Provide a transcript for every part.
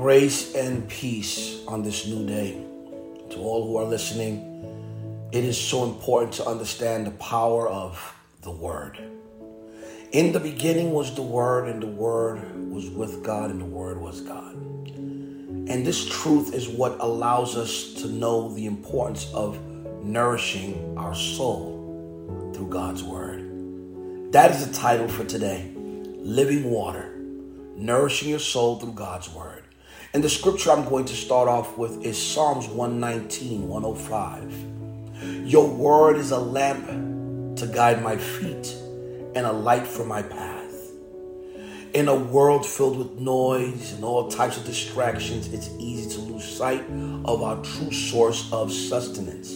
Grace and peace on this new day. To all who are listening, it is so important to understand the power of the Word. In the beginning was the Word, and the Word was with God, and the Word was God. And this truth is what allows us to know the importance of nourishing our soul through God's Word. That is the title for today Living Water, nourishing your soul through God's Word. And the scripture I'm going to start off with is Psalms 119, 105. Your word is a lamp to guide my feet and a light for my path. In a world filled with noise and all types of distractions, it's easy to lose sight of our true source of sustenance.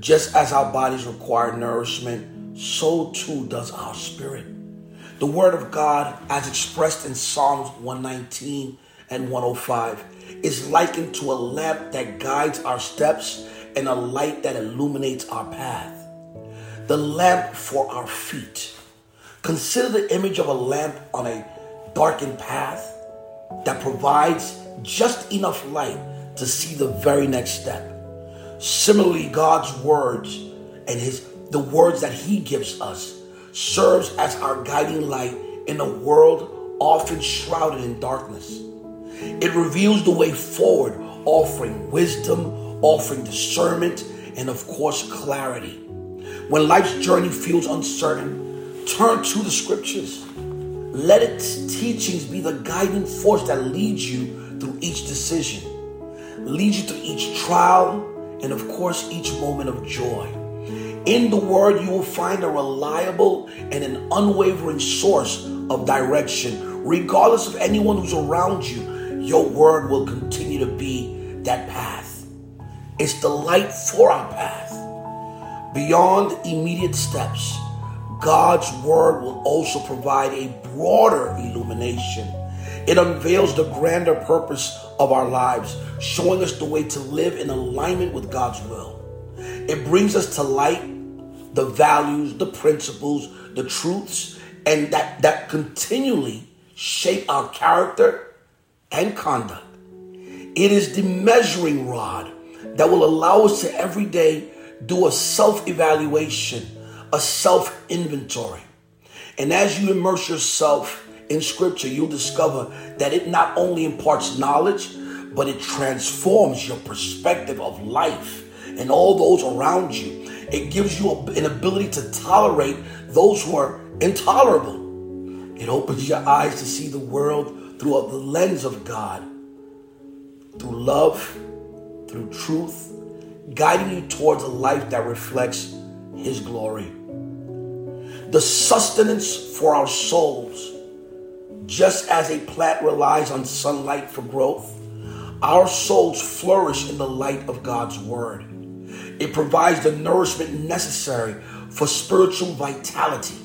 Just as our bodies require nourishment, so too does our spirit. The Word of God, as expressed in Psalms 119 and 105, is likened to a lamp that guides our steps and a light that illuminates our path. The lamp for our feet Consider the image of a lamp on a darkened path that provides just enough light to see the very next step. Similarly, God's words and his the words that he gives us serves as our guiding light in a world often shrouded in darkness. It reveals the way forward, offering wisdom, offering discernment, and of course, clarity. When life's journey feels uncertain, Turn to the scriptures. Let its teachings be the guiding force that leads you through each decision, leads you through each trial, and of course, each moment of joy. In the Word, you will find a reliable and an unwavering source of direction. Regardless of anyone who's around you, your Word will continue to be that path. It's the light for our path. Beyond immediate steps, God's word will also provide a broader illumination. It unveils the grander purpose of our lives, showing us the way to live in alignment with God's will. It brings us to light the values, the principles, the truths, and that, that continually shape our character and conduct. It is the measuring rod that will allow us to every day do a self evaluation a self inventory. And as you immerse yourself in scripture, you'll discover that it not only imparts knowledge, but it transforms your perspective of life and all those around you. It gives you an ability to tolerate those who are intolerable. It opens your eyes to see the world through the lens of God, through love, through truth, guiding you towards a life that reflects His glory the sustenance for our souls. Just as a plant relies on sunlight for growth, our souls flourish in the light of God's word. It provides the nourishment necessary for spiritual vitality.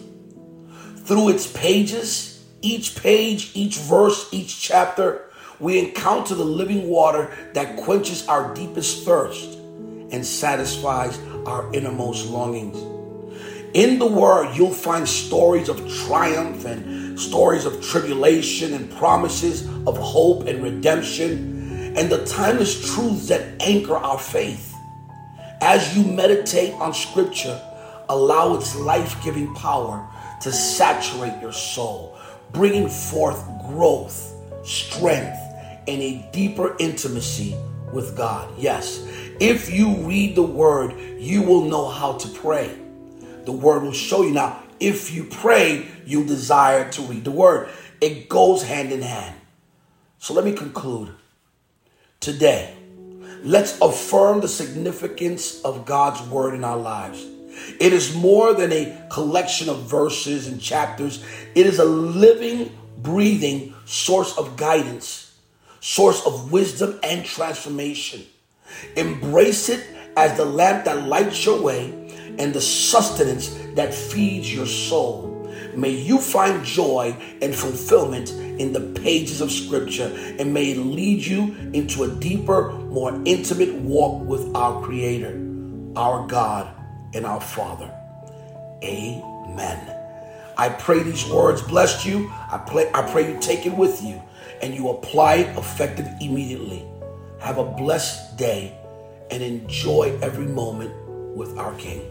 Through its pages, each page, each verse, each chapter, we encounter the living water that quenches our deepest thirst and satisfies our innermost longings. In the Word, you'll find stories of triumph and stories of tribulation and promises of hope and redemption and the timeless truths that anchor our faith. As you meditate on Scripture, allow its life giving power to saturate your soul, bringing forth growth, strength, and a deeper intimacy with God. Yes, if you read the Word, you will know how to pray the word will show you. Now, if you pray, you desire to read the word. It goes hand in hand. So let me conclude. Today, let's affirm the significance of God's word in our lives. It is more than a collection of verses and chapters, it is a living, breathing source of guidance, source of wisdom and transformation. Embrace it as the lamp that lights your way and the sustenance that feeds your soul. May you find joy and fulfillment in the pages of Scripture, and may it lead you into a deeper, more intimate walk with our Creator, our God, and our Father. Amen. I pray these words blessed you. I, pray, I pray you take it with you and you apply it effective immediately. Have a blessed day and enjoy every moment with our King.